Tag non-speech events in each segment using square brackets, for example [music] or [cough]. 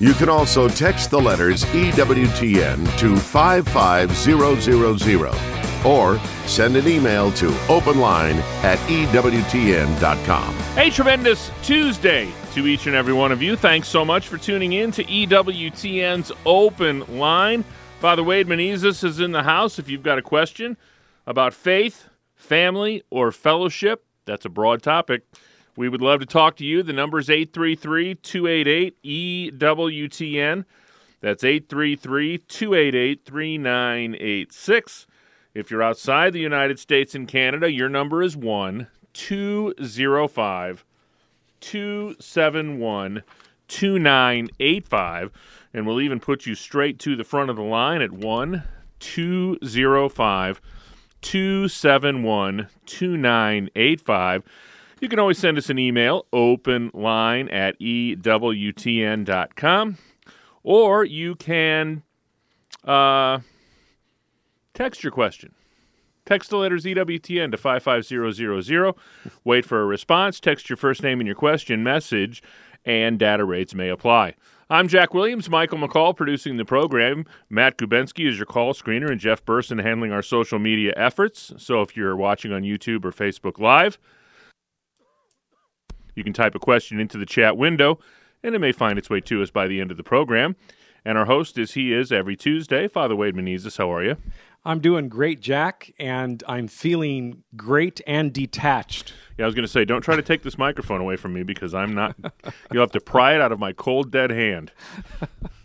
You can also text the letters EWTN to 55000 or send an email to openline at EWTN.com. A tremendous Tuesday to each and every one of you. Thanks so much for tuning in to EWTN's Open Line. Father Wade Menezes is in the house. If you've got a question about faith, family, or fellowship, that's a broad topic. We would love to talk to you. The number is 833 288 EWTN. That's 833 288 3986. If you're outside the United States and Canada, your number is 1 205 271 2985. And we'll even put you straight to the front of the line at 1 205 271 2985. You can always send us an email, openline at EWTN.com, or you can uh, text your question. Text the letters EWTN to 55000. Wait for a response. Text your first name and your question message, and data rates may apply. I'm Jack Williams, Michael McCall producing the program. Matt Gubensky is your call screener, and Jeff Burson handling our social media efforts. So if you're watching on YouTube or Facebook Live, you can type a question into the chat window, and it may find its way to us by the end of the program. And our host, as he is every Tuesday, Father Wade Menezes. How are you? I'm doing great, Jack, and I'm feeling great and detached. Yeah, I was going to say, don't try to take this microphone away from me because I'm not. [laughs] You'll have to pry it out of my cold, dead hand. [laughs]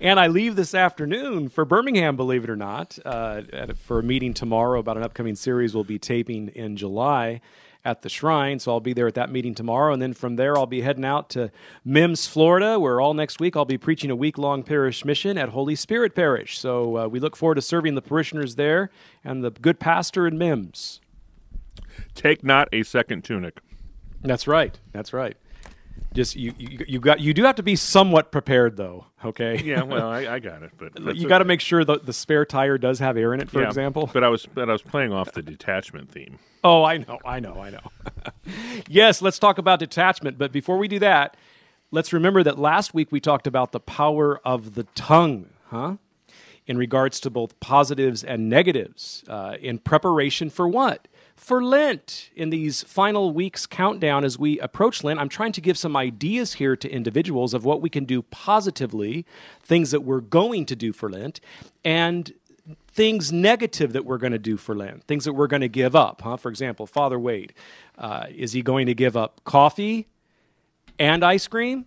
And I leave this afternoon for Birmingham, believe it or not, uh, for a meeting tomorrow about an upcoming series we'll be taping in July at the Shrine. So I'll be there at that meeting tomorrow. And then from there, I'll be heading out to Mims, Florida, where all next week I'll be preaching a week long parish mission at Holy Spirit Parish. So uh, we look forward to serving the parishioners there and the good pastor in Mims. Take not a second tunic. That's right. That's right. Just you, you, you got you do have to be somewhat prepared though. Okay. Yeah, [laughs] well, I, I got it, but you got to okay. make sure the, the spare tire does have air in it, for Yeah, example. But I was, but I was playing off the detachment theme. oh, I know, I know, I know. [laughs] yes, let's talk about detachment. But before we do that, let's remember that last week we talked about the power of the tongue, huh? In regards to both positives and negatives, uh, in preparation for what? For Lent. In these final weeks countdown as we approach Lent, I'm trying to give some ideas here to individuals of what we can do positively, things that we're going to do for Lent, and things negative that we're going to do for Lent, things that we're going to give up. Huh? For example, Father Wade, uh, is he going to give up coffee and ice cream?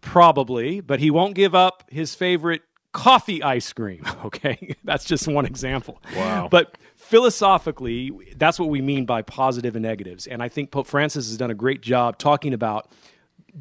Probably, but he won't give up his favorite coffee ice cream. [laughs] Okay, that's just one example. Wow. But philosophically, that's what we mean by positive and negatives. And I think Pope Francis has done a great job talking about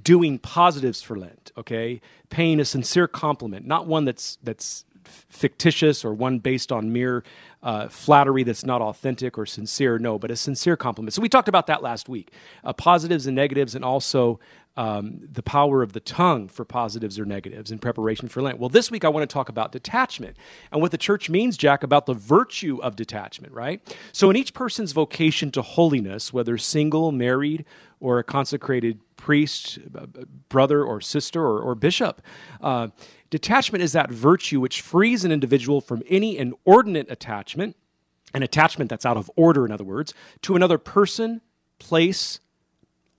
doing positives for Lent, okay? Paying a sincere compliment, not one that's that's fictitious or one based on mere uh, flattery that's not authentic or sincere. No, but a sincere compliment. So we talked about that last week, uh, positives and negatives, and also um, the power of the tongue for positives or negatives in preparation for Lent. Well, this week I want to talk about detachment and what the church means, Jack, about the virtue of detachment, right? So, in each person's vocation to holiness, whether single, married, or a consecrated priest, brother, or sister, or, or bishop, uh, detachment is that virtue which frees an individual from any inordinate attachment, an attachment that's out of order, in other words, to another person, place,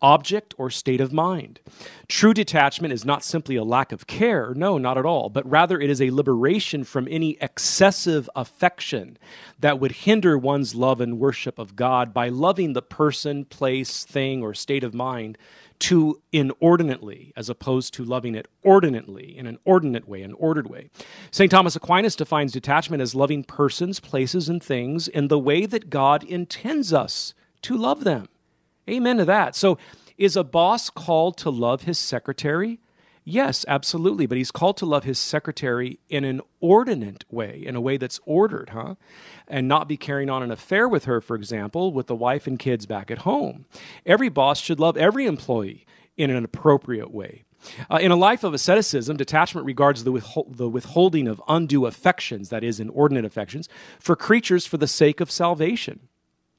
object or state of mind. True detachment is not simply a lack of care, no, not at all, but rather it is a liberation from any excessive affection that would hinder one's love and worship of God by loving the person, place, thing, or state of mind too inordinately as opposed to loving it ordinately in an ordinate way, an ordered way. St. Thomas Aquinas defines detachment as loving persons, places, and things in the way that God intends us to love them. Amen to that. So, is a boss called to love his secretary Yes, absolutely. But he's called to love his secretary in an ordinate way, in a way that's ordered, huh? And not be carrying on an affair with her, for example, with the wife and kids back at home. Every boss should love every employee in an appropriate way. Uh, in a life of asceticism, detachment regards the, withhold, the withholding of undue affections, that is, inordinate affections, for creatures for the sake of salvation.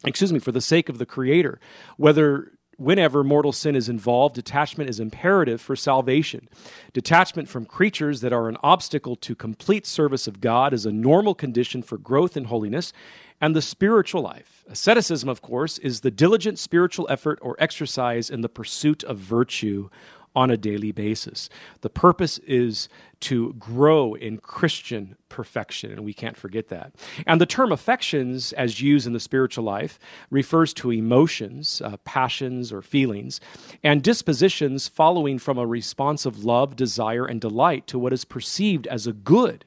Excuse me, for the sake of the Creator. Whether whenever mortal sin is involved, detachment is imperative for salvation. Detachment from creatures that are an obstacle to complete service of God is a normal condition for growth in holiness and the spiritual life. Asceticism, of course, is the diligent spiritual effort or exercise in the pursuit of virtue on a daily basis. The purpose is to grow in Christian perfection, and we can't forget that. And the term affections, as used in the spiritual life, refers to emotions, uh, passions, or feelings, and dispositions following from a response of love, desire, and delight to what is perceived as a good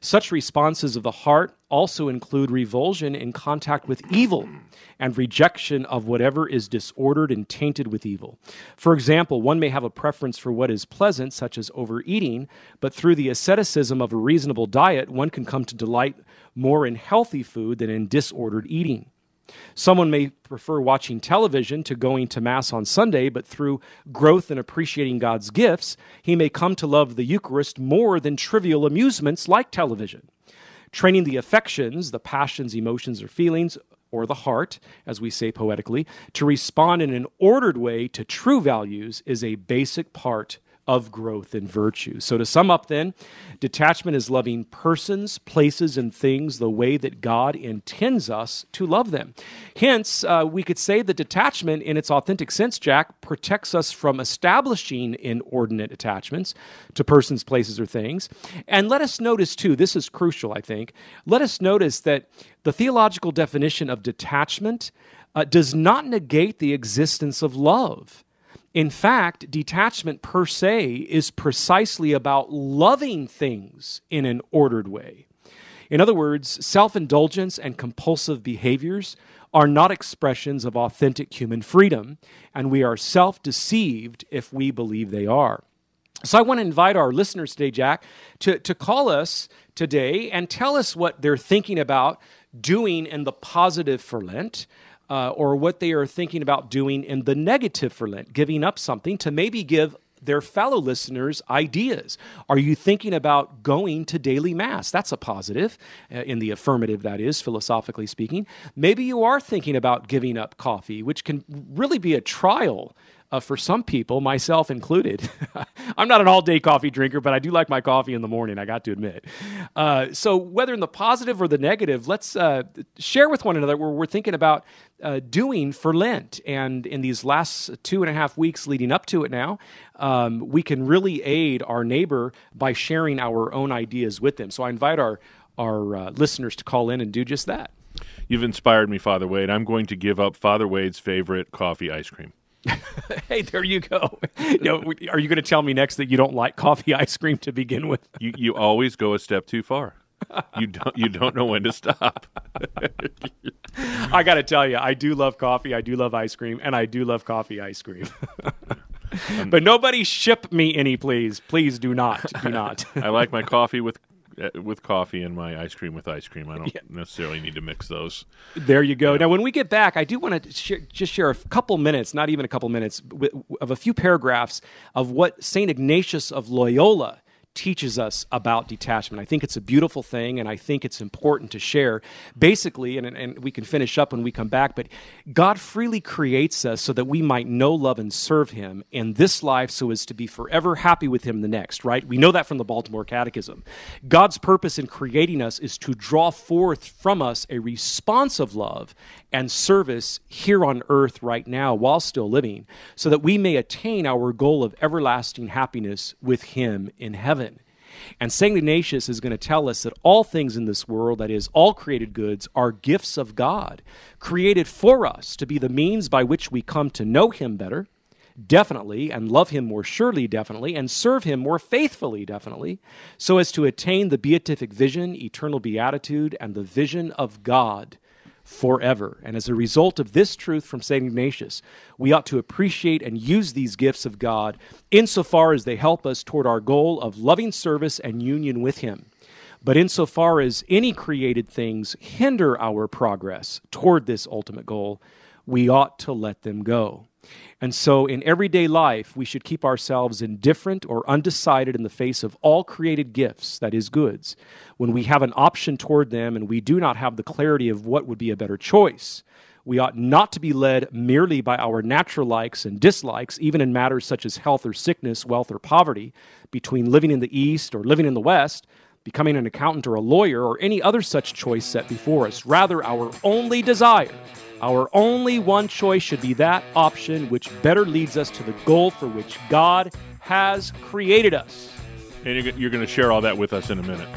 such responses of the heart also include revulsion in contact with evil and rejection of whatever is disordered and tainted with evil. For example, one may have a preference for what is pleasant, such as overeating, but through the asceticism of a reasonable diet, one can come to delight more in healthy food than in disordered eating. Someone may prefer watching television to going to Mass on Sunday, but through growth in appreciating God's gifts, he may come to love the Eucharist more than trivial amusements like television. Training the affections, the passions, emotions, or feelings, or the heart, as we say poetically, to respond in an ordered way to true values is a basic part of growth in virtue. So, to sum up, then, detachment is loving persons, places, and things the way that God intends us to love them. Hence, uh, we could say that detachment, in its authentic sense, Jack, protects us from establishing inordinate attachments to persons, places, or things. And let us notice, too, this is crucial, I think. Let us notice that the theological definition of detachment uh, does not negate the existence of love. In fact, detachment per se is precisely about loving things in an ordered way. In other words, self indulgence and compulsive behaviors are not expressions of authentic human freedom, and we are self deceived if we believe they are. So I want to invite our listeners today, Jack, to, to call us today and tell us what they're thinking about doing in the positive for Lent uh, or what they are thinking about doing in the negative for Lent, giving up something to maybe give their fellow listeners ideas. Are you thinking about going to daily mass? That's a positive, uh, in the affirmative, that is, philosophically speaking. Maybe you are thinking about giving up coffee, which can really be a trial uh, for some people, myself included. [laughs] I'm not an all day coffee drinker, but I do like my coffee in the morning, I got to admit. Uh, so, whether in the positive or the negative, let's uh, share with one another where we're thinking about uh, doing for Lent. And in these last two and a half weeks leading up to it now, um, we can really aid our neighbor by sharing our own ideas with them. So, I invite our, our uh, listeners to call in and do just that. You've inspired me, Father Wade. I'm going to give up Father Wade's favorite coffee ice cream. [laughs] hey, there you go. [laughs] you know, are you going to tell me next that you don't like coffee ice cream to begin with? [laughs] you you always go a step too far. You don't you don't know when to stop. I got to tell you, I do love coffee. I do love ice cream, and I do love coffee ice cream. but nobody ship me any, please. Please do not. Do not. I like my coffee with Uh, with coffee and my ice cream with ice cream. I don't yeah. necessarily need to mix those. There you go. Yeah. Now, when we get back, I do want to share, just share a couple minutes, not even a couple minutes, of a few paragraphs of what St. Ignatius of Loyola teaches us about detachment. I think it's a beautiful thing, and I think it's important to share. Basically, and, and we can finish up when we come back, but God freely creates us so that we might know, love, and serve Him in this life so as to be forever happy with Him the next, right? We know that from the Baltimore Catechism. God's purpose in creating us is to draw forth from us a response of love and service here on earth right now while still living, so that we may attain our goal of everlasting happiness with Him in heaven. And St. Ignatius is going to tell us that all things in this world, that is, all created goods, are gifts of God, created for us to be the means by which we come to know Him better, definitely, and love Him more surely, definitely, and serve Him more faithfully, definitely, so as to attain the beatific vision, eternal beatitude, and the vision of God forever. And as a result of this truth from St. Ignatius, we ought to appreciate and use these gifts of God insofar as they help us toward our goal of loving service and union with Him. But insofar as any created things hinder our progress toward this ultimate goal, we ought to let them go. And so, in everyday life, we should keep ourselves indifferent or undecided in the face of all created gifts, that is, goods, when we have an option toward them and we do not have the clarity of what would be a better choice. We ought not to be led merely by our natural likes and dislikes, even in matters such as health or sickness, wealth or poverty, between living in the East or living in the West, becoming an accountant or a lawyer, or any other such choice set before us. Rather, our only desire our only one choice should be that option which better leads us to the goal for which God has created us. And you're going to share all that with us in a minute.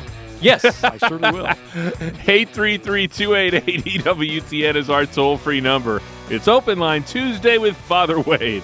Yes, [laughs] I certainly will. 833 288 EWTN is our toll free number. It's Open Line Tuesday with Father Wade.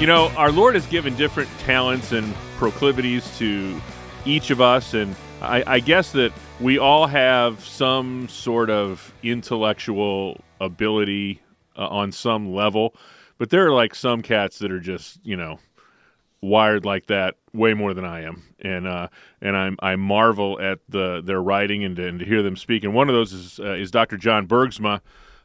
You know, our Lord has given different talents and proclivities to each of us, and I, I, guess that we all have some sort of intellectual ability uh, on some level, but there are like some cats that are just, you know, wired like that way more than I am, and uh, and I I marvel at the their writing and, and to hear them speak. And one of those is uh, is Dr. John Bergsma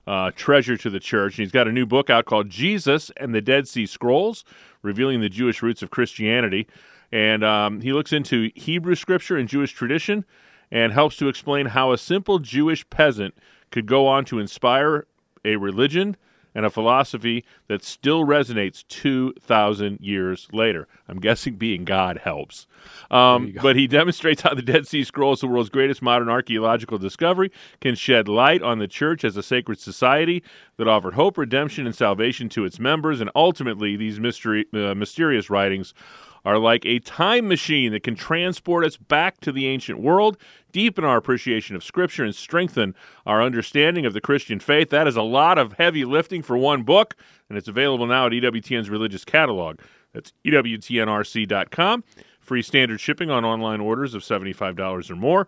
uh, treasure to the church. And he's got a new book out called Jesus and the Dead Sea Scrolls, revealing the Jewish roots of Christianity. And um, he looks into Hebrew scripture and Jewish tradition and helps to explain how a simple Jewish peasant could go on to inspire a religion and a philosophy that still resonates 2,000 years later. I'm guessing being God helps. Um, but he demonstrates how the Dead Sea Scrolls, the world's greatest modern archaeological discovery, can shed light on the church as a sacred society that offered hope, redemption, and salvation to its members. And ultimately, these mystery, uh, mysterious writings are like a time machine that can transport us back to the ancient world, deepen our appreciation of Scripture, and strengthen our understanding of the Christian faith. That is a lot of heavy lifting for one book, and it's available now at EWTN's religious catalog. That's EWTNRC.com. Free standard shipping on online orders of $75 or more.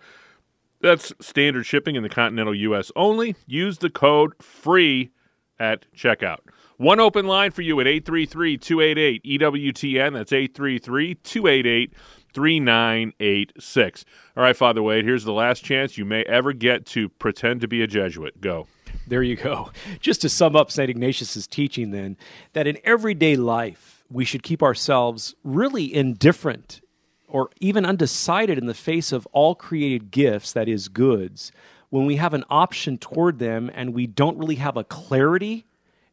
That's standard shipping in the continental U.S. only. Use the code FREE at checkout. One open line for you at 833 288 EWTN. That's 833 288 3986. All right, Father Wade, here's the last chance you may ever get to pretend to be a Jesuit. Go. There you go. [laughs] Just to sum up St. Ignatius's teaching, then, that in everyday life, we should keep ourselves really indifferent or even undecided in the face of all created gifts, that is, goods, when we have an option toward them and we don't really have a clarity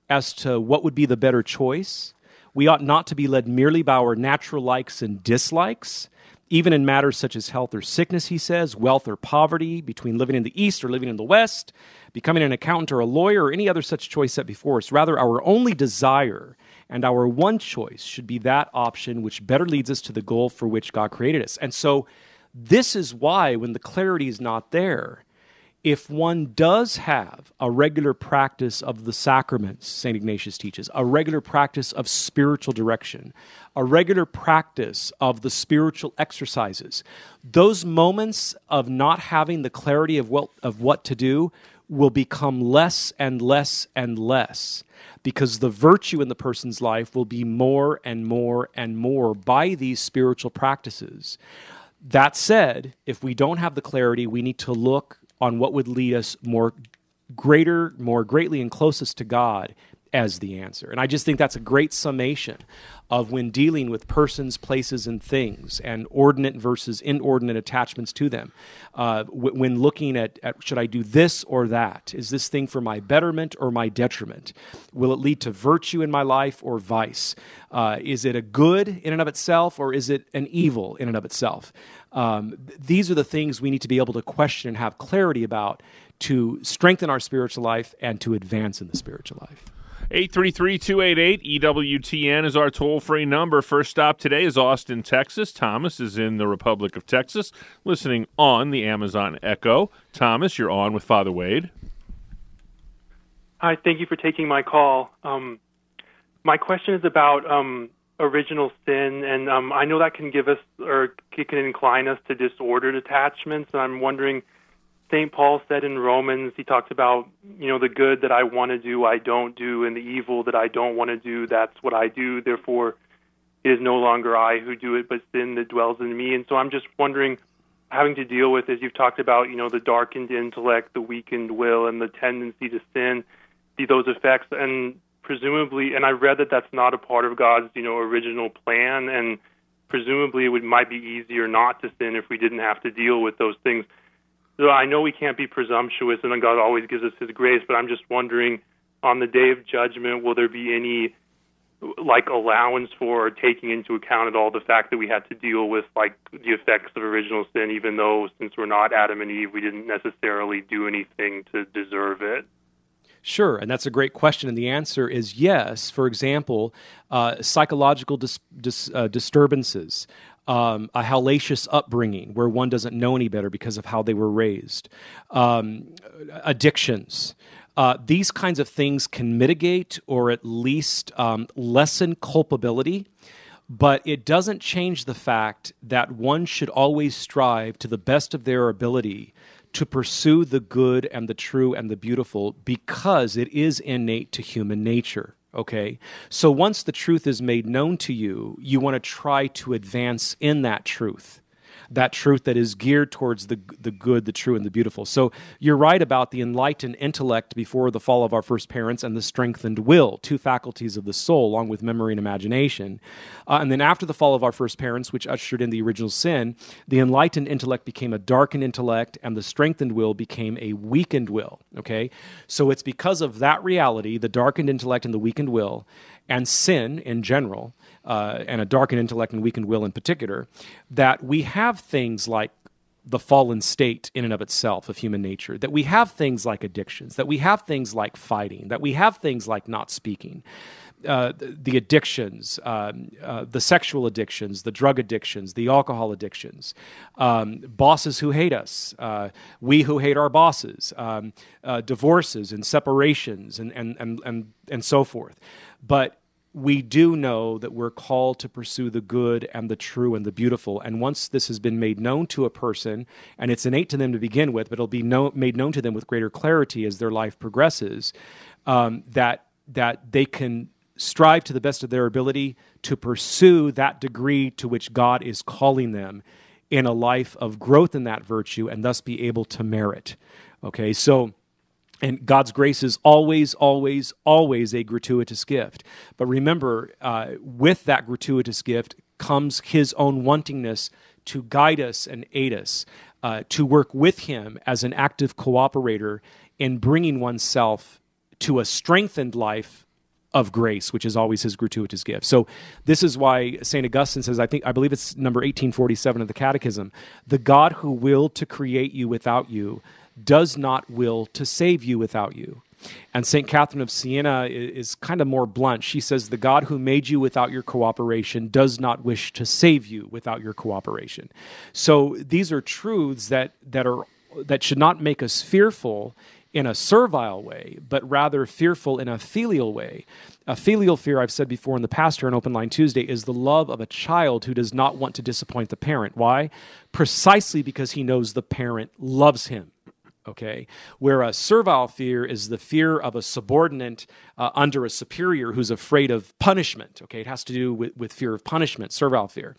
as to what would be the better choice. We ought not to be led merely by our natural likes and dislikes, even in matters such as health or sickness, he says, wealth or poverty, between living in the East or living in the West, becoming an accountant or a lawyer, or any other such choice set before us. Rather, our only desire and our one choice should be that option which better leads us to the goal for which God created us. And so, this is why, when the clarity is not there, if one does have a regular practice of the sacraments, St. Ignatius teaches, a regular practice of spiritual direction, a regular practice of the spiritual exercises, those moments of not having the clarity of what, of what to do will become less and less and less because the virtue in the person's life will be more and more and more by these spiritual practices. That said, if we don't have the clarity, we need to look on what would lead us more greater, more greatly and closest to God as the answer. And I just think that's a great summation of when dealing with persons, places, and things, and ordinate versus inordinate attachments to them. Uh, w- when looking at, at should I do this or that? Is this thing for my betterment or my detriment? Will it lead to virtue in my life or vice? Uh, is it a good in and of itself or is it an evil in and of itself? Um, these are the things we need to be able to question and have clarity about to strengthen our spiritual life and to advance in the spiritual life. 833-288-EWTN is our toll-free number. First stop today is Austin, Texas. Thomas is in the Republic of Texas, listening on the Amazon Echo. Thomas, you're on with Father Wade. Hi, thank you for taking my call. Um, my question is about um, original sin, and um, I know that can give us or it can incline us to disordered attachments, and I'm wondering – St. Paul said in Romans, he talks about, you know, the good that I want to do, I don't do, and the evil that I don't want to do, that's what I do. Therefore, it is no longer I who do it, but sin that dwells in me. And so I'm just wondering, having to deal with, as you've talked about, you know, the darkened intellect, the weakened will, and the tendency to sin, see those effects. And presumably, and I read that that's not a part of God's, you know, original plan, and presumably it would, might be easier not to sin if we didn't have to deal with those things. So I know we can't be presumptuous, and God always gives us His grace. But I'm just wondering, on the day of judgment, will there be any like allowance for or taking into account at all the fact that we had to deal with like the effects of original sin, even though since we're not Adam and Eve, we didn't necessarily do anything to deserve it. Sure, and that's a great question, and the answer is yes. For example, uh, psychological dis- dis- uh, disturbances, um, a hellacious upbringing where one doesn't know any better because of how they were raised, um, addictions. Uh, these kinds of things can mitigate or at least um, lessen culpability, but it doesn't change the fact that one should always strive to the best of their ability to pursue the good and the true and the beautiful because it is innate to human nature. Okay. So once the truth is made known to you, you want to try to advance in that truth that truth that is geared towards the, the good, the true, and the beautiful. So you're right about the enlightened intellect before the fall of our first parents and the strengthened will, two faculties of the soul, along with memory and imagination. Uh, and then after the fall of our first parents, which ushered in the original sin, the enlightened intellect became a darkened intellect and the strengthened will became a weakened will. Okay? So it's because of that reality, the darkened intellect and the weakened will, and sin in general uh, and a darkened intellect and weakened will in particular, that we have things like the fallen state in and of itself of human nature, that we have things like addictions, that we have things like fighting, that we have things like not speaking. Uh, the addictions, um, uh, the sexual addictions, the drug addictions, the alcohol addictions, um, bosses who hate us, uh, we who hate our bosses, um, uh, divorces and separations, and, and, and, and, and so forth. But we do know that we're called to pursue the good and the true and the beautiful. And once this has been made known to a person, and it's innate to them to begin with, but it'll be know, made known to them with greater clarity as their life progresses, um, that that they can strive to the best of their ability to pursue that degree to which God is calling them in a life of growth in that virtue, and thus be able to merit. Okay, so and God's grace is always, always, always a gratuitous gift. But remember, uh, with that gratuitous gift comes His own wantingness to guide us and aid us, uh, to work with Him as an active cooperator in bringing oneself to a strengthened life of grace, which is always his gratuitous gift. So this is why St. Augustine says, I think I believe it's number 1847 of the Catechism, the God who willed to create you without you does not will to save you without you. And St. Catherine of Siena is kind of more blunt. She says, The God who made you without your cooperation does not wish to save you without your cooperation. So these are truths that, that, are, that should not make us fearful in a servile way, but rather fearful in a filial way. A filial fear, I've said before in the past here on Open Line Tuesday, is the love of a child who does not want to disappoint the parent. Why? Precisely because he knows the parent loves him okay? Where a servile fear is the fear of a subordinate uh, under a superior who's afraid of punishment, okay? It has to do with, with fear of punishment, servile fear.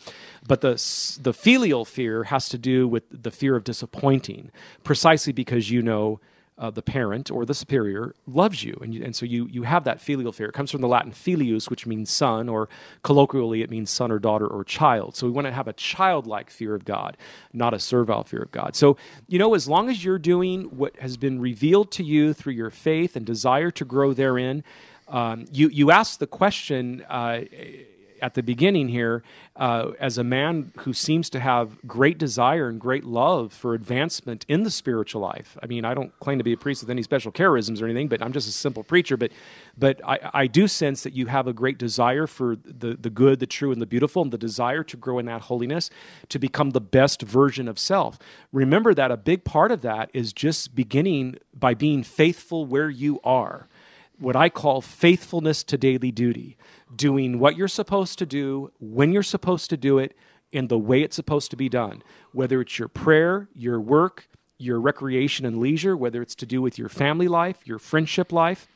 But the, the filial fear has to do with the fear of disappointing, precisely because you know uh, the parent or the superior loves you. And, you, and so you, you have that filial fear. It comes from the Latin filius, which means son, or colloquially it means son or daughter or child. So we want to have a childlike fear of God, not a servile fear of God. So, you know, as long as you're doing what has been revealed to you through your faith and desire to grow therein, um, you, you ask the question. Uh, at the beginning here, uh, as a man who seems to have great desire and great love for advancement in the spiritual life. I mean, I don't claim to be a priest with any special charisms or anything, but I'm just a simple preacher. But, but I, I do sense that you have a great desire for the, the good, the true, and the beautiful, and the desire to grow in that holiness, to become the best version of self. Remember that a big part of that is just beginning by being faithful where you are what I call faithfulness to daily duty doing what you're supposed to do, when you're supposed to do it, in the way it's supposed to be done. Whether it's your prayer, your work, your recreation and leisure, whether it's to do with your family life, your friendship life,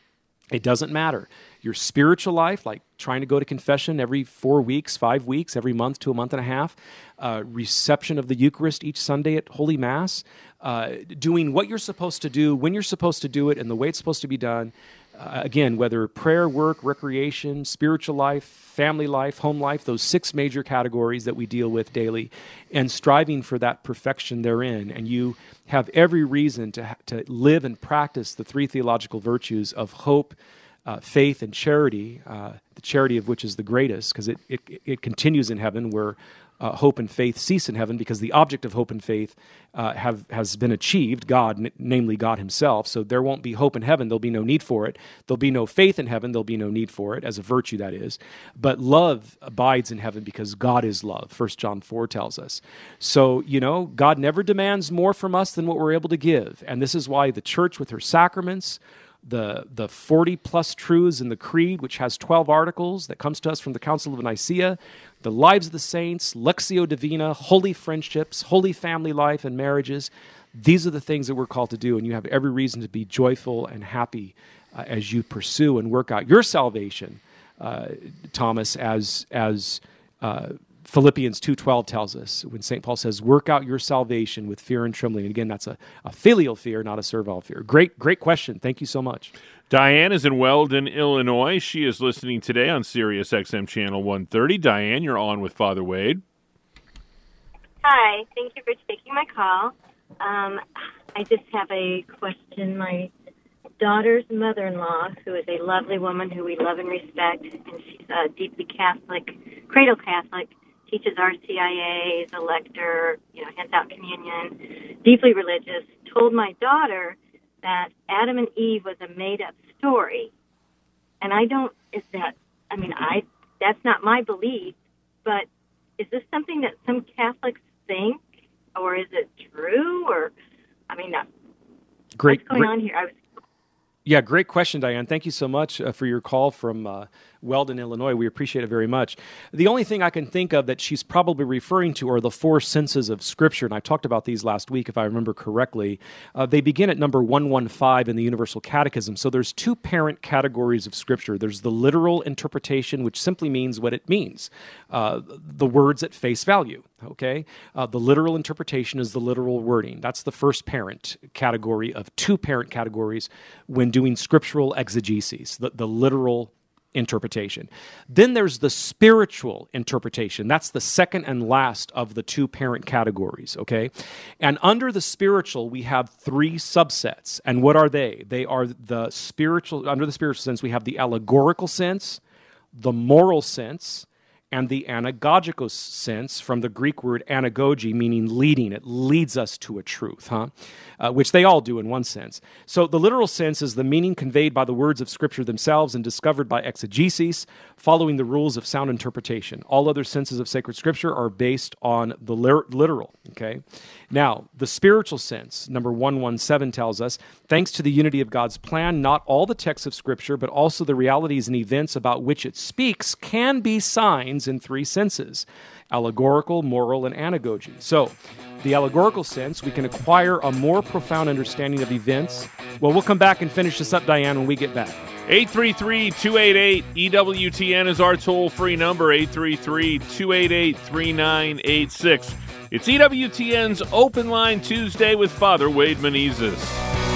it doesn't matter. Your spiritual life, like trying to go to confession every four weeks, five weeks, every month to a month and a half, uh, reception of the Eucharist each Sunday at Holy Mass, uh, doing what you're supposed to do, when you're supposed to do it, and the way it's supposed to be done, uh, again, whether prayer, work, recreation, spiritual life, family life, home life, those six major categories that we deal with daily, and striving for that perfection therein. And you have every reason to, to live and practice the three theological virtues of hope, uh, faith, and charity, uh, the charity of which is the greatest, because it, it, it continues in heaven where uh, hope and faith cease in heaven because the object of hope and faith uh, have has been achieved, God, n- namely God Himself. So there won't be hope in heaven. There'll be no need for it. There'll be no faith in heaven. There'll be no need for it as a virtue that is. But love abides in heaven because God is love. First John four tells us. So you know, God never demands more from us than what we're able to give, and this is why the church with her sacraments the the 40 plus truths in the creed which has 12 articles that comes to us from the council of nicaea the lives of the saints Lectio divina holy friendships holy family life and marriages these are the things that we're called to do and you have every reason to be joyful and happy uh, as you pursue and work out your salvation uh, thomas as as uh, Philippians 2.12 tells us when St. Paul says, work out your salvation with fear and trembling. And again, that's a, a filial fear, not a servile fear. Great, great question. Thank you so much. Diane is in Weldon, Illinois. She is listening today on Sirius XM Channel 130. Diane, you're on with Father Wade. Hi, thank you for taking my call. Um, I just have a question. My daughter's mother in law, who is a lovely woman who we love and respect, and she's a deeply Catholic, cradle Catholic, teaches RCIA, is a lector, you know, hands out communion, deeply religious, told my daughter that Adam and Eve was a made up story. And I don't, is that, I mean, I, that's not my belief, but is this something that some Catholics think, or is it true, or, I mean, uh, great, what's going great, on here? I was yeah, great question, Diane. Thank you so much uh, for your call from uh, Weldon, Illinois. We appreciate it very much. The only thing I can think of that she's probably referring to are the four senses of Scripture, and I talked about these last week, if I remember correctly. Uh, they begin at number 115 in the Universal Catechism. So there's two parent categories of Scripture there's the literal interpretation, which simply means what it means, uh, the words at face value. Okay? Uh, the literal interpretation is the literal wording. That's the first parent category of two parent categories when doing scriptural exegesis, the, the literal interpretation. Then there's the spiritual interpretation. That's the second and last of the two parent categories, okay? And under the spiritual, we have three subsets. And what are they? They are the spiritual, under the spiritual sense, we have the allegorical sense, the moral sense, and the anagogical sense from the Greek word anagogy, meaning leading. It leads us to a truth, huh? Uh, which they all do in one sense. So the literal sense is the meaning conveyed by the words of Scripture themselves and discovered by exegesis, following the rules of sound interpretation. All other senses of sacred Scripture are based on the literal, okay? Now, the spiritual sense, number 117 tells us, thanks to the unity of God's plan, not all the texts of Scripture, but also the realities and events about which it speaks, can be signs in three senses allegorical, moral, and anagogy. So, the allegorical sense, we can acquire a more profound understanding of events. Well, we'll come back and finish this up, Diane, when we get back. 833 288 EWTN is our toll free number, 833 288 3986. It's EWTN's Open Line Tuesday with Father Wade Menezes.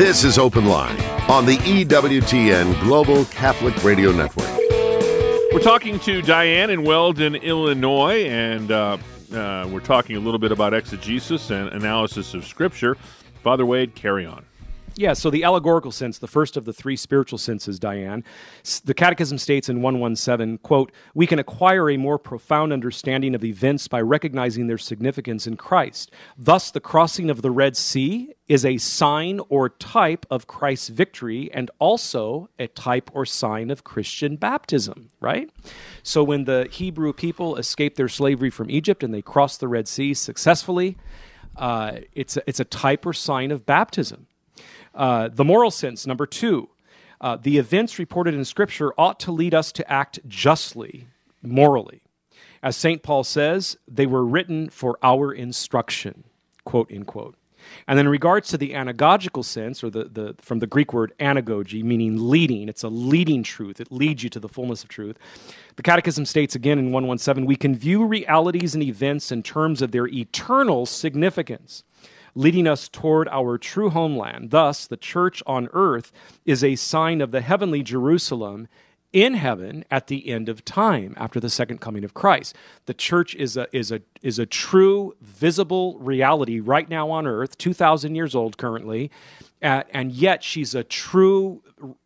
This is Open Line on the EWTN Global Catholic Radio Network. We're talking to Diane in Weldon, Illinois, and uh, uh, we're talking a little bit about exegesis and analysis of Scripture. Father Wade, carry on. Yeah, so the allegorical sense, the first of the three spiritual senses, Diane, the Catechism states in 117, quote, we can acquire a more profound understanding of events by recognizing their significance in Christ. Thus, the crossing of the Red Sea is a sign or type of Christ's victory and also a type or sign of Christian baptism, right? So when the Hebrew people escaped their slavery from Egypt and they crossed the Red Sea successfully, uh, it's, a, it's a type or sign of baptism. Uh, the moral sense, number two, uh, the events reported in Scripture ought to lead us to act justly, morally. As St. Paul says, they were written for our instruction, quote, unquote. And then in regards to the anagogical sense, or the, the from the Greek word anagogy, meaning leading, it's a leading truth. It leads you to the fullness of truth. The Catechism states again in 117, we can view realities and events in terms of their eternal significance leading us toward our true homeland. Thus, the church on earth is a sign of the heavenly Jerusalem in heaven at the end of time after the second coming of Christ. The church is a is a is a true visible reality right now on earth, 2000 years old currently, and yet she's a true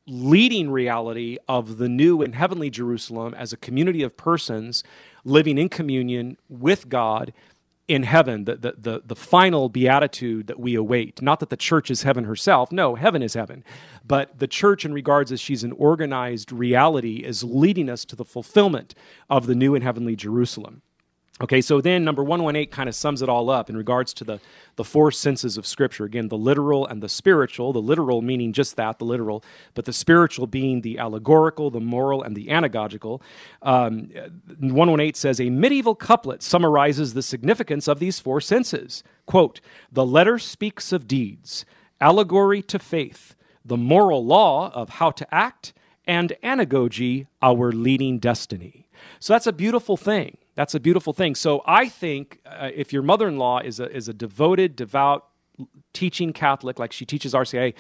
leading reality of the new and heavenly Jerusalem as a community of persons living in communion with God in heaven, the, the, the, the, final beatitude that we await. Not that the church is heaven herself. No, heaven is heaven. But the church, in regards as she's an organized reality, is leading us to the fulfillment of the new and heavenly Jerusalem. Okay, so then number 118 kind of sums it all up in regards to the, the four senses of Scripture. Again, the literal and the spiritual, the literal meaning just that, the literal, but the spiritual being the allegorical, the moral, and the anagogical. Um, 118 says a medieval couplet summarizes the significance of these four senses. Quote, the letter speaks of deeds, allegory to faith, the moral law of how to act, and anagogy, our leading destiny. So that's a beautiful thing. That's a beautiful thing. So I think uh, if your mother-in-law is a is a devoted, devout, teaching Catholic, like she teaches RCA,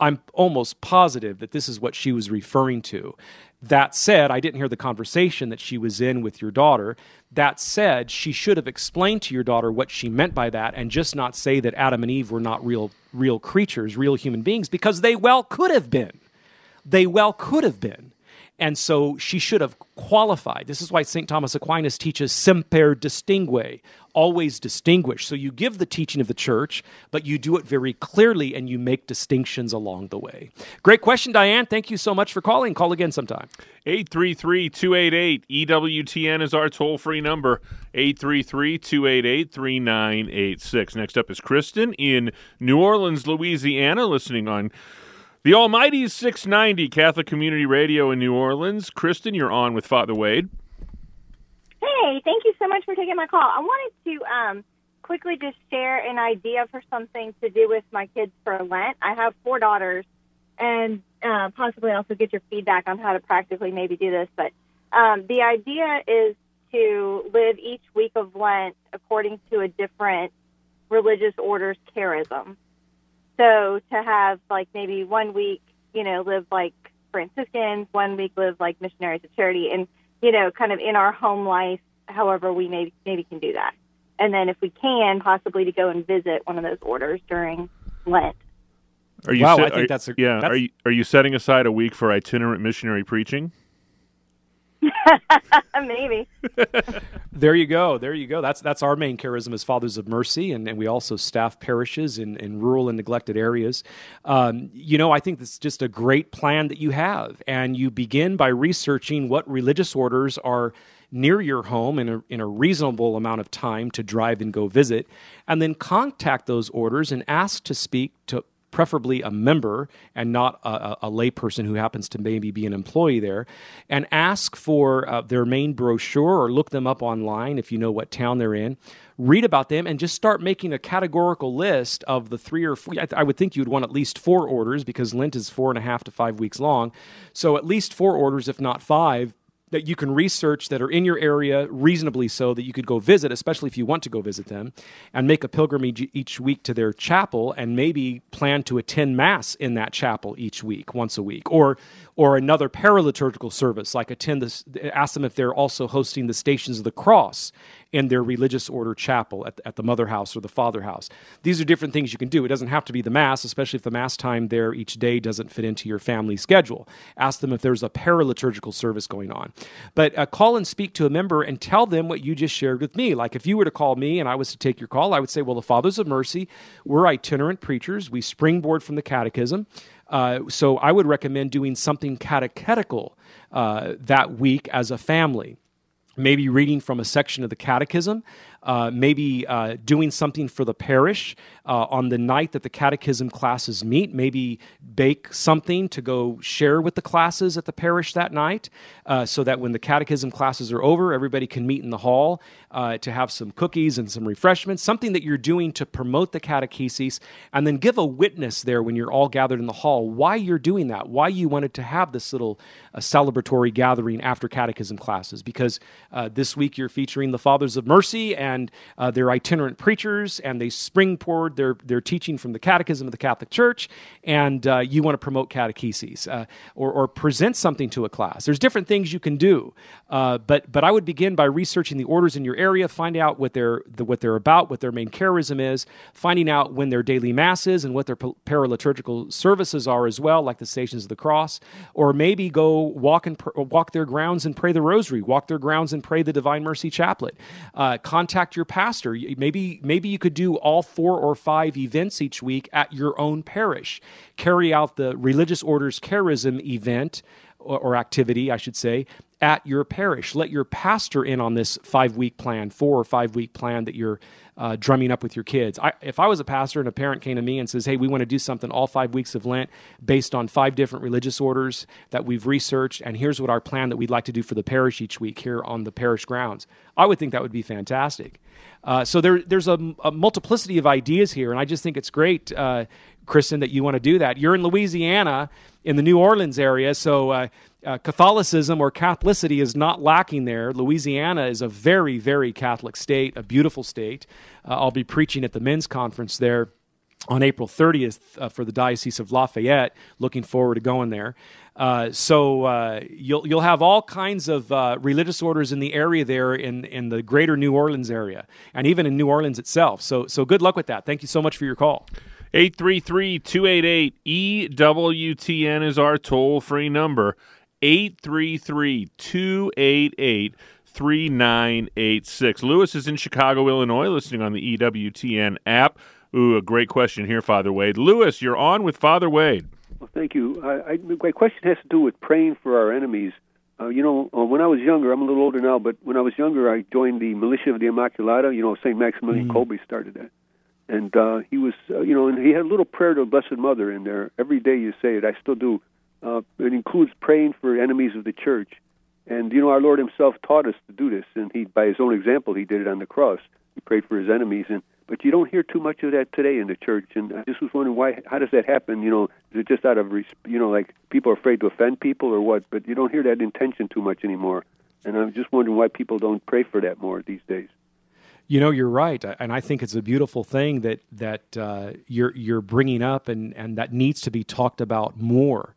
I'm almost positive that this is what she was referring to. That said, I didn't hear the conversation that she was in with your daughter. That said, she should have explained to your daughter what she meant by that and just not say that Adam and Eve were not real real creatures, real human beings because they well could have been. They well could have been. And so she should have qualified. This is why St. Thomas Aquinas teaches semper distingue, always distinguish. So you give the teaching of the church, but you do it very clearly and you make distinctions along the way. Great question, Diane. Thank you so much for calling. Call again sometime. 833 288 EWTN is our toll free number. 833 288 3986. Next up is Kristen in New Orleans, Louisiana, listening on the Almighty's 690 Catholic Community Radio in New Orleans. Kristen, you're on with Father Wade. Hey, thank you so much for taking my call. I wanted to um, quickly just share an idea for something to do with my kids for Lent. I have four daughters, and uh, possibly also get your feedback on how to practically maybe do this. But um, the idea is to live each week of Lent according to a different religious order's charism. So to have like maybe one week, you know, live like Franciscans, one week live like missionaries of charity, and you know, kind of in our home life, however we maybe maybe can do that. And then if we can, possibly to go and visit one of those orders during Lent. Are you wow, set, I think are, that's a yeah. That's, are you are you setting aside a week for itinerant missionary preaching? [laughs] Maybe. [laughs] there you go. There you go. That's that's our main charism as Fathers of Mercy, and, and we also staff parishes in, in rural and neglected areas. Um, you know, I think is just a great plan that you have, and you begin by researching what religious orders are near your home in a, in a reasonable amount of time to drive and go visit, and then contact those orders and ask to speak to preferably a member and not a, a, layperson who happens to maybe be an employee there, and ask for uh, their main brochure or look them up online if you know what town they're in. Read about them and just start making a categorical list of the three or four. I, th- I would think you would want at least four orders because Lent is four and a half to five weeks long. So at least four orders, if not five, that you can research that are in your area reasonably so that you could go visit, especially if you want to go visit them, and make a pilgrimage each week to their chapel and maybe plan to attend mass in that chapel each week, once a week, or or another paraliturgical service, like attend this. Ask them if they're also hosting the Stations of the Cross in their religious order chapel at, at the mother house or the father house. These are different things you can do. It doesn't have to be the mass, especially if the mass time there each day doesn't fit into your family schedule. Ask them if there's a paraliturgical service going on. But uh, call and speak to a member and tell them what you just shared with me. Like if you were to call me and I was to take your call, I would say, well, the Fathers of Mercy, we're itinerant preachers. We springboard from the catechism. Uh, so I would recommend doing something catechetical uh, that week as a family maybe reading from a section of the catechism, uh, maybe uh, doing something for the parish uh, on the night that the catechism classes meet, maybe bake something to go share with the classes at the parish that night uh, so that when the catechism classes are over, everybody can meet in the hall uh, to have some cookies and some refreshments, something that you're doing to promote the catechesis, and then give a witness there when you're all gathered in the hall why you're doing that, why you wanted to have this little celebratory gathering after catechism classes. Because this week you're featuring the Fathers of Mercy, and uh, they're itinerant preachers, and they springboard their, their teaching from the catechism of the Catholic Church, and uh, you want to promote catechesis uh, or, or present something to a class. There's different things you can do, but, but I would begin by researching the orders in your area, find out what they're the, what they're about, what their main charism is, finding out when their daily mass is and what their paraliturgical services are as well, like the Stations of the Cross, or maybe go walk and pr- walk their grounds and pray the Rosary, walk their grounds and pray the Divine Mercy Chaplet. Uh, contact your pastor. Maybe maybe you could do all four or five events each week at your own parish. Carry out the religious orders charism event or, or activity, I should say, at your parish. Let your pastor in on this five week plan, four or five week plan that you're uh, drumming up with your kids. I, if I was a pastor and a parent came to me and says, "Hey, we want to do something all five weeks of Lent based on five different religious orders that we've researched, and here's what our plan that we'd like to do for the parish each week here on the parish grounds," I would think that would be fantastic. Uh, so there, there's a, a, multiplicity of ideas here, and I just think it's great, uh, Kristen, that you want to do that. You're in Louisiana, in the New Orleans area, so uh, uh, Catholicism or Catholicity is not lacking there. Louisiana is a very, very Catholic state, a beautiful state. Uh, I'll be preaching at the men's conference there on April 30th uh, for the Diocese of Lafayette. Looking forward to going there. Uh, so uh, you'll you'll have all kinds of uh, religious orders in the area there in in the greater New Orleans area, and even in New Orleans itself. So so good luck with that. Thank you so much for your call. 833 288 EWTN is our toll free number. 833 288 3986. Lewis is in Chicago, Illinois, listening on the EWTN app. Ooh, a great question here, Father Wade. Lewis, you're on with Father Wade. Well, thank you. I, I, my question has to do with praying for our enemies. Uh, you know, uh, when I was younger, I'm a little older now, but when I was younger, I joined the Militia of the Immaculata. You know, St. Maximilian mm. Kolbe started that. And uh, he was, uh, you know, and he had a little prayer to the Blessed Mother in there. Every day you say it. I still do. Uh, it includes praying for enemies of the church. And, you know, our Lord himself taught us to do this. And he, by his own example, he did it on the cross. He prayed for his enemies. And but you don't hear too much of that today in the church. And I just was wondering why. How does that happen? You know, is it just out of you know, like people are afraid to offend people or what? But you don't hear that intention too much anymore. And I'm just wondering why people don't pray for that more these days. You know, you're right, and I think it's a beautiful thing that that uh, you're you're bringing up, and and that needs to be talked about more.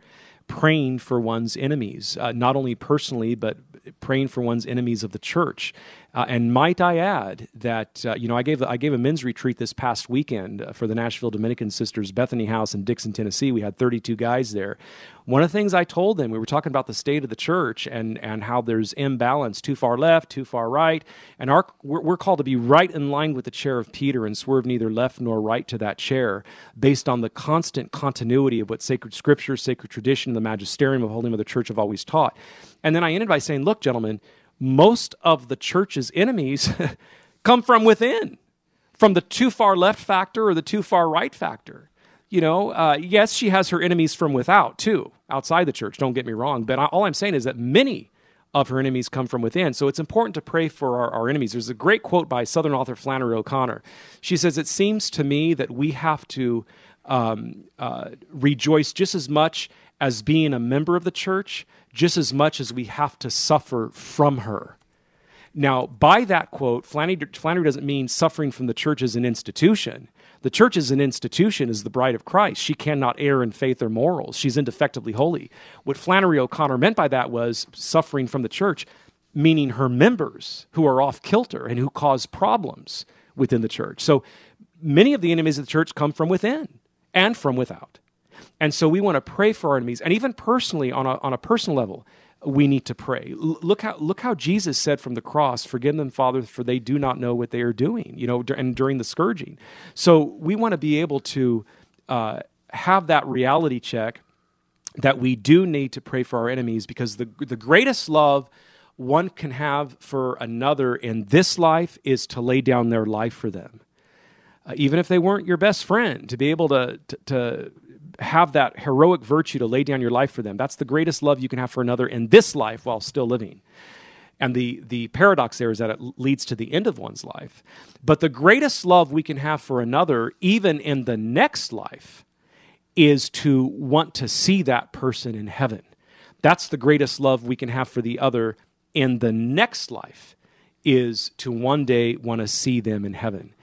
Praying for one's enemies, uh, not only personally, but praying for one's enemies of the church. Uh, and might I add that uh, you know I gave I gave a men's retreat this past weekend uh, for the Nashville Dominican Sisters Bethany House in Dickson, Tennessee. We had 32 guys there. One of the things I told them we were talking about the state of the church and and how there's imbalance, too far left, too far right, and our we're, we're called to be right in line with the chair of Peter and swerve neither left nor right to that chair, based on the constant continuity of what sacred scripture, sacred tradition, the magisterium of Holy Mother Church have always taught. And then I ended by saying, look, gentlemen most of the church's enemies [laughs] come from within, from the too far left factor or the too far right factor. You know, uh, yes, she has her enemies from without too, outside the church. Don't get me wrong, but all I'm saying is that many of her enemies come from within. So it's important to pray for our, our, enemies. There's a great quote by Southern author Flannery O'Connor. She says, It seems to me that we have to um, uh, rejoice just as much as being a member of the church just as much as we have to suffer from her. Now, by that quote, Flannery, Flannery doesn't mean suffering from the church as an institution. The church as an institution, is the bride of Christ. She cannot err in faith or morals. She's indefectibly holy. What Flannery O'Connor meant by that was suffering from the church, meaning her members who are off kilter and who cause problems within the church. So many of the enemies of the church come from within and from without. And so we want to pray for our enemies. And even personally, on a, on a personal level, we need to pray. L- look how look how Jesus said from the cross, "Forgive them, Father, for they do not know what they are doing." You know, and during the scourging. So we want to be able to uh, have that reality check that we do need to pray for our enemies because the the greatest love one can have for another in this life is to lay down their life for them. Uh, even if they weren't your best friend, to be able to, to, to have that heroic virtue to lay down your life for them. That's the greatest love you can have for another in this life while still living. And the, the paradox there is that it leads to the end of one's life. But the greatest love we can have for another, even in the next life, is to want to see that person in heaven. That's the greatest love we can have for the other in the next life, is to one day want to see them in heaven.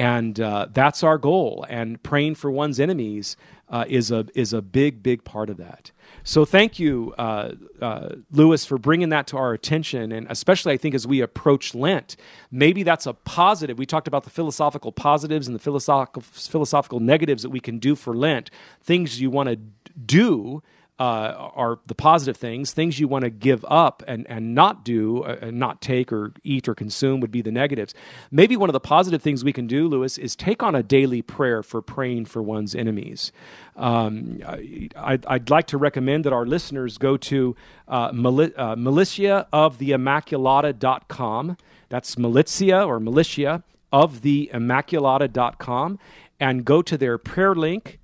And uh, that's our goal. And praying for one's enemies uh, is a is a big big part of that. So thank you, uh, uh, Lewis, for bringing that to our attention, and especially I think as we approach Lent, maybe that's a positive. We talked about the philosophical positives and the philosophical philosophical negatives that we can do for Lent, things you want to do uh, are the positive things. Things you want to give up and, and not do, uh, and not take or eat or consume would be the negatives. Maybe one of the positive things we can do, Lewis, is take on a daily prayer for praying for one's enemies. Um, I, would like to recommend that our listeners go to uh, mili- uh, militiaoftheimmaculata.com. That's militia or militia of the immaculata.com and go to their prayer link.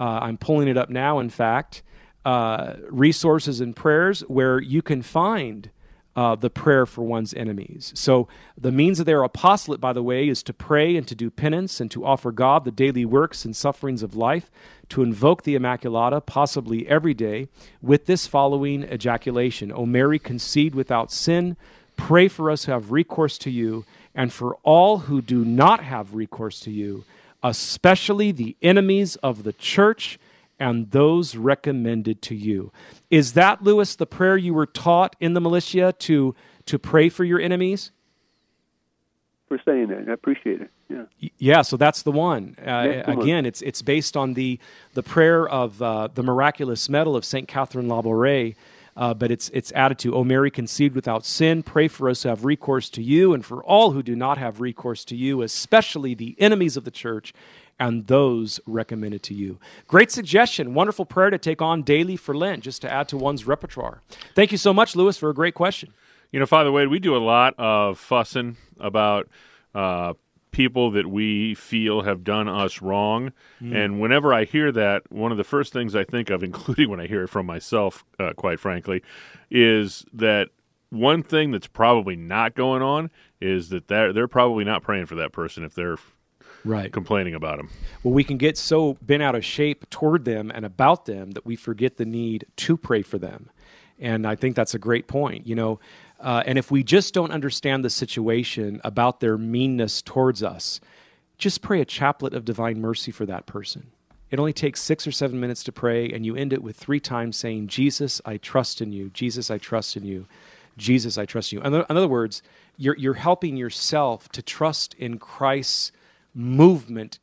Uh, I'm pulling it up now, in fact uh, resources and prayers where you can find uh, the prayer for one's enemies. So, the means of their apostolate, by the way, is to pray and to do penance and to offer God the daily works and sufferings of life, to invoke the Immaculata, possibly every day, with this following ejaculation O Mary, conceived without sin, pray for us who have recourse to you, and for all who do not have recourse to you, especially the enemies of the church and those recommended to you. Is that, Lewis, the prayer you were taught in the militia to, to pray for your enemies? For saying that. I appreciate it. Yeah. Yeah, so that's the one. Uh, again, it's it's based on the the prayer of uh, the miraculous medal of Saint Catherine Labouré, uh, but it's it's added to "O Mary, conceived without sin, pray for us who have recourse to you, and for all who do not have recourse to you, especially the enemies of the church, and those recommended to you. Great suggestion. Wonderful prayer to take on daily for Lent, just to add to one's repertoire. Thank you so much, Lewis, for a great question. You know, Father Wade, we do a lot of fussing about uh, people that we feel have done us wrong. Mm. And whenever I hear that, one of the first things I think of, [laughs] including when I hear it from myself, uh, quite frankly, is that one thing that's probably not going on is that they're, they're probably not praying for that person if they're right. complaining about them. Well, we can get so bent out of shape toward them and about them that we forget the need to pray for them. And I think that's a great point. You know, uh, and if we just don't understand the situation about their meanness towards us, just pray a chaplet of divine mercy for that person. It only takes six or seven minutes to pray, and you end it with three times saying, Jesus, I trust in you. Jesus, I trust in you. Jesus, I trust in you. In other words, you're, you're helping yourself to trust in Christ's movement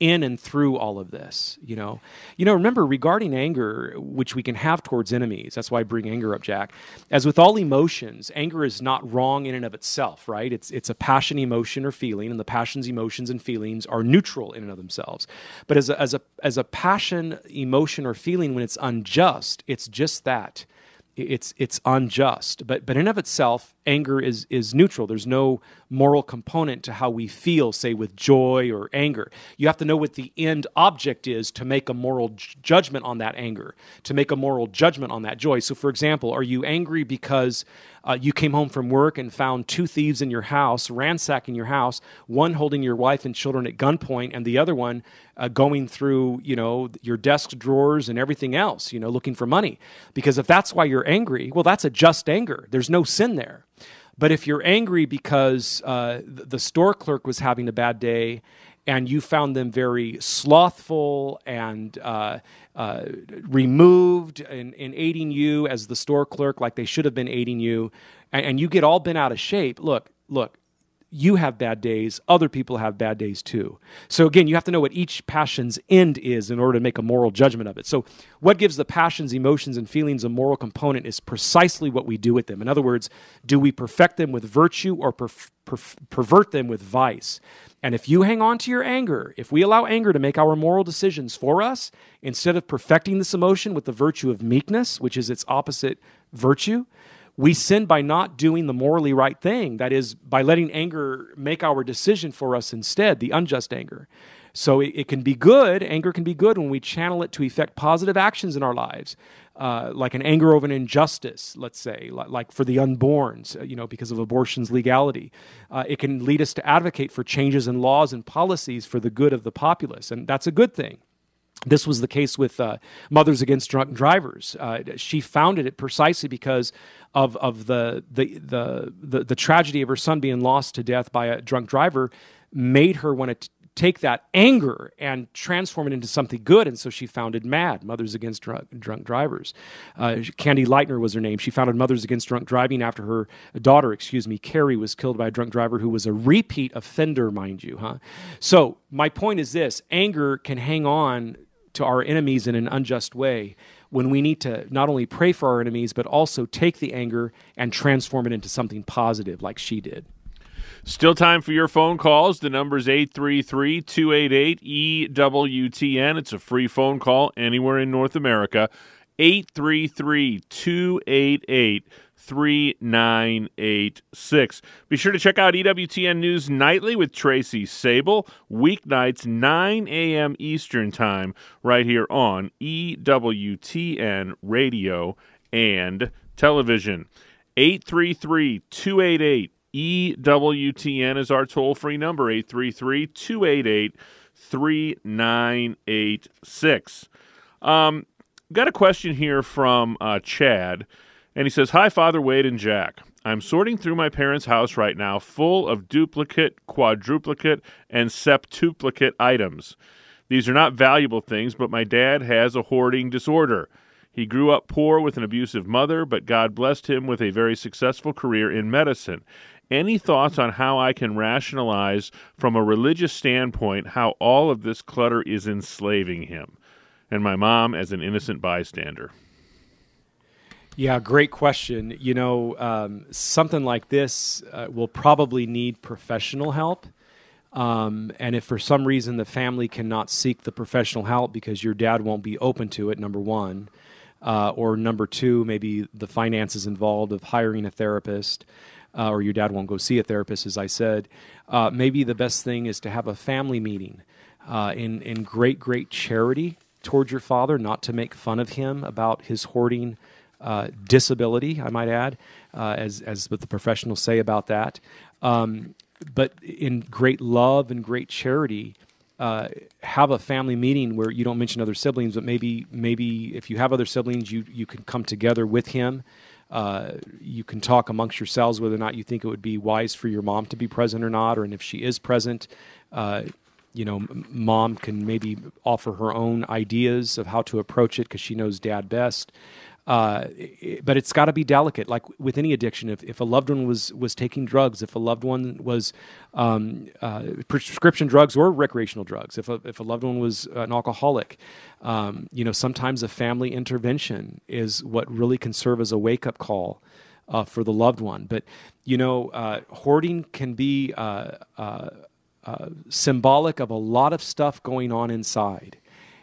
in and through all of this you know? You know remember regarding anger which we can have towards enemies that's why i bring anger up jack. As with all emotions anger is not wrong in and of itself right? It's it's a passion emotion or feeling and the passions emotions and feelings are neutral in and of themselves. But as a as a as a passion emotion or feeling when it's unjust it's just that. It's it's unjust. But but in of itself anger is is neutral there's no moral component to how we feel say with joy or anger you have to know what the end object is to make a moral j- judgment on that anger to make a moral judgment on that joy so for example are you angry because uh, you came home from work and found two thieves in your house, ransacking your house, one holding your wife and children at gunpoint, and the other one uh, going through, you know, your desk drawers and everything else, you know, looking for money. Because if that's why you're angry, well, that's a just anger. There's no sin there. But if you're angry because uh, the store clerk was having a bad day and you found them very slothful and uh, uh, removed in, in aiding you as the store clerk, like they should have been aiding you, and, and you get all bent out of shape. Look, look, you have bad days, other people have bad days too. So again, you have to know what each passion's end is in order to make a moral judgment of it. So what gives the passions, emotions, and feelings a moral component is precisely what we do with them. In other words, do we perfect them with virtue or per- per- pervert them with vice? And if you hang on to your anger, if we allow anger to make our moral decisions for us, instead of perfecting this emotion with the virtue of meekness, which is its opposite virtue, we sin by not doing the morally right thing. That is, by letting anger make our decision for us instead, the unjust anger. So it, it can be good, anger can be good when we channel it to effect positive actions in our lives. Uh, like an anger over an injustice, let's say, like, like for the unborns, uh, you know, because of abortion's legality. Uh, it can lead us to advocate for changes in laws and policies for the good of the populace, and that's a good thing. This was the case with uh, Mothers Against Drunk Drivers. Uh, she founded it precisely because of, of the, the, the, the, the tragedy of her son being lost to death by a drunk driver, made her want to take that anger and transform it into something good. And so she founded MADD, Mothers Against Drunk, Drunk Drivers. Uh, Candy Lightner was her name. She founded Mothers Against Drunk Driving after her daughter, excuse me, Cari, was killed by a drunk driver who was a repeat offender, mind you. Huh? So my point is this: anger can hang on to our enemies in an unjust way when we need to not only pray for our enemies, but also take the anger and transform it into something positive, like she did. Still time for your phone calls. The number is 833 288 EWTN. It's a free phone call anywhere in North America. 833 288 3986. Be sure to check out EWTN News Nightly with Tracy Sabol, weeknights 9 a.m. Eastern Time, right here on EWTN Radio and Television. 833 288 EWTN is our toll free number, 833 288 3986. Um, got a question here from uh, Chad. And he says, Hi, Father Wade and Jack. I'm sorting through my parents' house right now, full of duplicate, quadruplicate, and septuplicate items. These are not valuable things, but my dad has a hoarding disorder. He grew up poor with an abusive mother, but God blessed him with a very successful career in medicine. Any thoughts on how I can rationalize from a religious standpoint how all of this clutter is enslaving him? And my mom as an innocent bystander. Yeah, great question. You know, um, something like this uh, will probably need professional help. Um, and if for some reason the family cannot seek the professional help because your dad won't be open to it, number one, uh, or number two, maybe the finances involved of hiring a therapist, uh, or your dad won't go see a therapist, as I said, uh, maybe the best thing is to have a family meeting uh, in, in great, great charity towards your father, not to make fun of him about his hoarding uh, disability, I might add, uh, as, as what the professionals say about that. Um, but in great love and great charity, uh, have a family meeting where you don't mention other siblings, but maybe maybe if you have other siblings, you you can come together with him. Uh, you can talk amongst yourselves whether or not you think it would be wise for your mom to be present or not, or and if she is present, uh, you know, mom can maybe offer her own ideas of how to approach it because she knows dad best. Uh, but it's got to be delicate, like with any addiction. If, if a loved one was was taking drugs, if a loved one was um, uh, prescription drugs or recreational drugs, if a, if a loved one was an alcoholic, um, you know, sometimes a family intervention is what really can serve as a wake up call. Uh, for the loved one, but you know, uh, hoarding can be uh, uh, symbolic of a lot of stuff going on inside.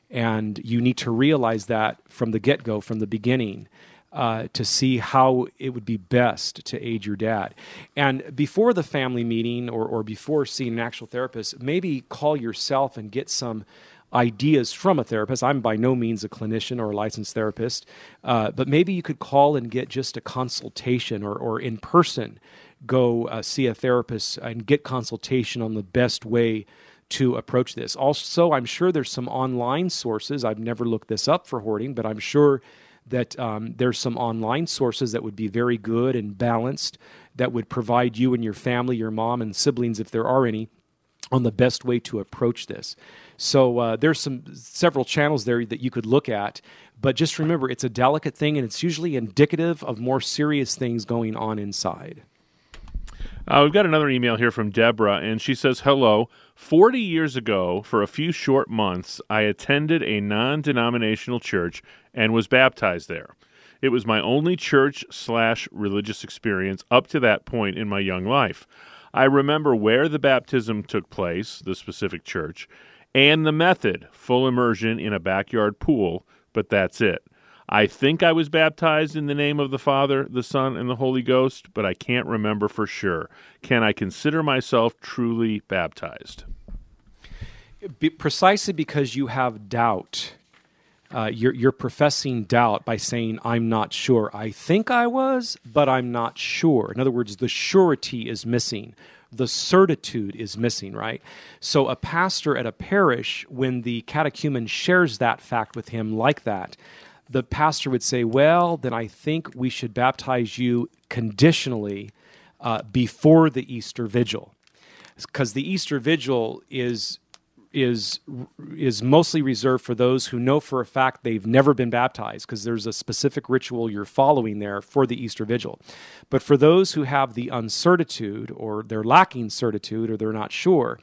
And you need to realize that from the get go, from the beginning, uh, to see how it would be best to aid your dad. And before the family meeting or, or before seeing an actual therapist, maybe call yourself and get some ideas from a therapist. I'm by no means a clinician or a licensed therapist, uh, but maybe you could call and get just a consultation or, or in person go uh, see a therapist and get consultation on the best way to approach this. Also, I'm sure there's some online sources. I've never looked this up for hoarding, but I'm sure that um, there's some online sources that would be very good and balanced that would provide you and your family, your mom and siblings, if there are any, on the best way to approach this. So uh, there's some several channels there that you could look at, but just remember it's a delicate thing and it's usually indicative of more serious things going on inside. Uh, we've got another email here from Deborah, and she says, Hello. 40 years ago, for a few short months, I attended a non denominational church and was baptized there. It was my only church slash religious experience up to that point in my young life. I remember where the baptism took place, the specific church, and the method, full immersion in a backyard pool, but that's it. I think I was baptized in the name of the Father, the Son, and the Holy Ghost, but I can't remember for sure. Can I consider myself truly baptized? Be, precisely because you have doubt. Uh, you're, you're professing doubt by saying, I'm not sure. I think I was, but I'm not sure. In other words, the surety is missing. The certitude is missing, right? So, a pastor at a parish, when the catechumen shares that fact with him like that, the pastor would say, Well, then I think we should baptize you conditionally uh, before the Easter Vigil. Because the Easter Vigil is is is mostly reserved for those who know for a fact they've never been baptized because there's a specific ritual you're following there for the Easter vigil. But for those who have the uncertitude or they're lacking certitude or they're not sure,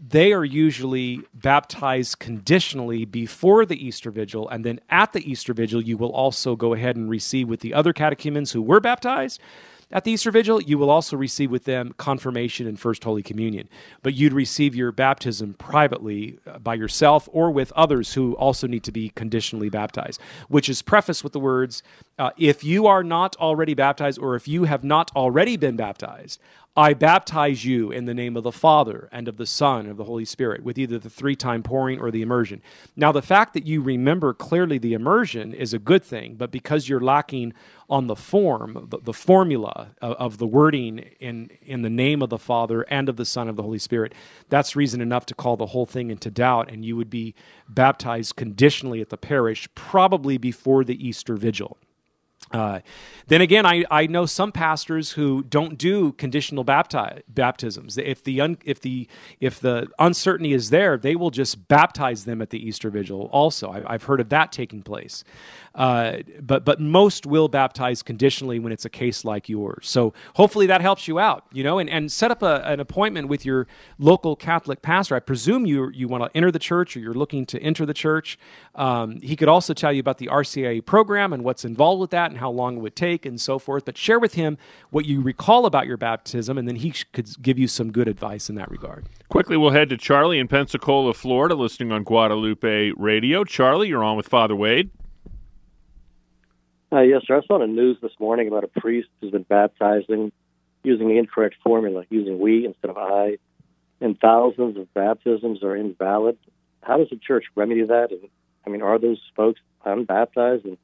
they are usually baptized conditionally before the Easter Vigil, and then at the Easter Vigil, you will also go ahead and receive with the other catechumens who were baptized. At the Easter Vigil, you will also receive with them confirmation and First Holy Communion. But you'd receive your baptism privately uh, by yourself or with others who also need to be conditionally baptized, which is prefaced with the words uh, If you are not already baptized, or if you have not already been baptized, I baptize you in the name of the Father and of the Son and of the Holy Spirit, with either the three time pouring or the immersion. Now, the fact that you remember clearly the immersion is a good thing, but because you're lacking on the form, the, the formula of, of, the wording in, in the name of the Father and of the Son of the Holy Spirit, that's reason enough to call the whole thing into doubt, and you would be baptized conditionally at the parish, probably before the Easter Vigil. Uh, then again, I, I know some pastors who don't do conditional bapti- baptisms. If the un, if the if the uncertainty is there, they will just baptize them at the Easter Vigil. Also, I, have heard of that taking place. Uh, but but most will baptize conditionally when it's a case like yours. So hopefully that helps you out. You know, and, and set up a, an appointment with your local Catholic pastor. I presume you you want to enter the church or you're looking to enter the church. Um, he could also tell you about the RCIA program and what's involved with that and how long it would take and so forth. But share with him what you recall about your baptism, and then he could give you some good advice in that regard. Quickly, we'll head to Charlie in Pensacola, Florida, listening on Guadalupe Radio. Charlie, you're on with Father Wade. Uh, yes, sir. I saw the news this morning about a priest who's been baptizing using the incorrect formula, using we instead of I, and thousands of baptisms are invalid. How does the church remedy that? And I mean, are those folks unbaptized? And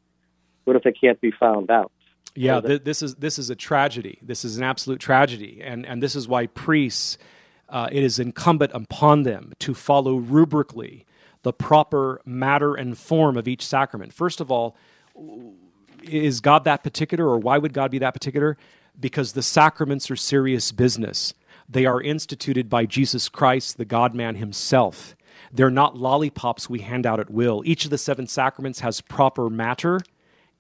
what if they can't be found out? Yeah, th- this is this is a tragedy. This is an absolute tragedy, and and this is why priests. Uh, it is incumbent upon them to follow rubrically the proper matter and form of each sacrament. First of all, is God that particular, or why would God be that particular? Because the sacraments are serious business. They are instituted by Jesus Christ, the God man himself. They're not lollipops we hand out at will. Each of the seven sacraments has proper matter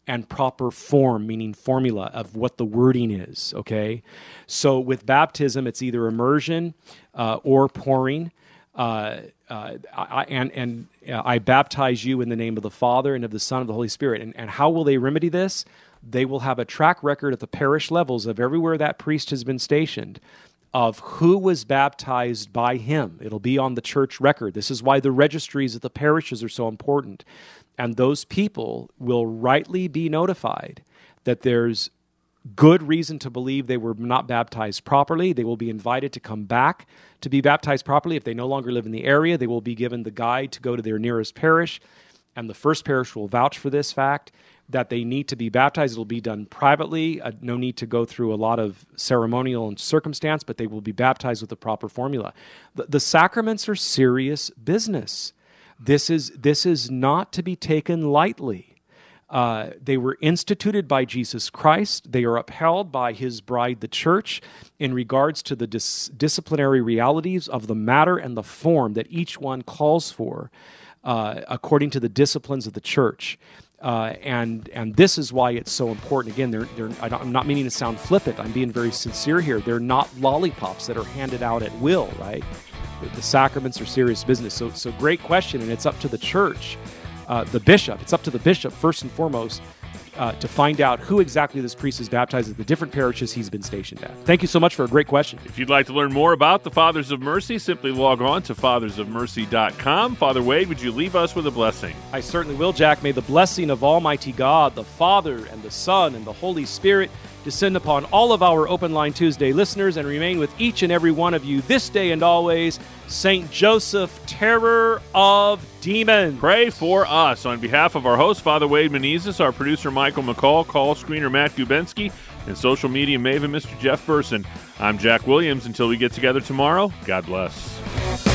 and proper form, meaning formula of what the wording is. Okay, so with baptism, it's either immersion uh, or pouring. Uh, uh, I, and and uh, I baptize you in the name of the Father and of the Son of the Holy Spirit. And, and how will they remedy this? They will have a track record at the parish levels of everywhere that priest has been stationed of who was baptized by him. It'll be on the church record. This is why the registries at the parishes are so important. And those people will rightly be notified that there's good reason to believe they were not baptized properly. They will be invited to come back to be baptized properly. If they no longer live in the area, they will be given the guide to go to their nearest parish. And the first parish will vouch for this fact that they need to be baptized. It'll be done privately, uh, no need to go through a lot of ceremonial and circumstance, but they will be baptized with the proper formula. The, the sacraments are serious business. This is, this is not to be taken lightly. Uh, they were instituted by Jesus Christ. They are upheld by his bride, the church, in regards to the dis- disciplinary realities of the matter and the form that each one calls for uh, according to the disciplines of the church. Uh, and and this is why it's so important. Again, they're, they're, I'm not meaning to sound flippant. I'm being very sincere here. They're not lollipops that are handed out at will, right? The, the sacraments are serious business. So, so great question, and it's up to the church, uh, the bishop. It's up to the bishop first and foremost uh, to find out who exactly this priest is baptized at the different parishes he's been stationed at. Thank you so much for a great question. If you'd like to learn more about the Fathers of Mercy, simply log on to fathersofmercy.com. Father Wade, would you leave us with a blessing? I certainly will, Jack. May the blessing of Almighty God, the Father, and the Son, and the Holy Spirit descend upon all of our Open Line Tuesday listeners and remain with each and every one of you this day and always. St. Joseph, terror of demons. Pray for us. On behalf of our host, Father Wade Menezes, our producer, Michael McCall, call screener, Matt Gubensky, and social media maven, Mr. Jeff Burson, I'm Jack Williams. Until we get together tomorrow, God bless.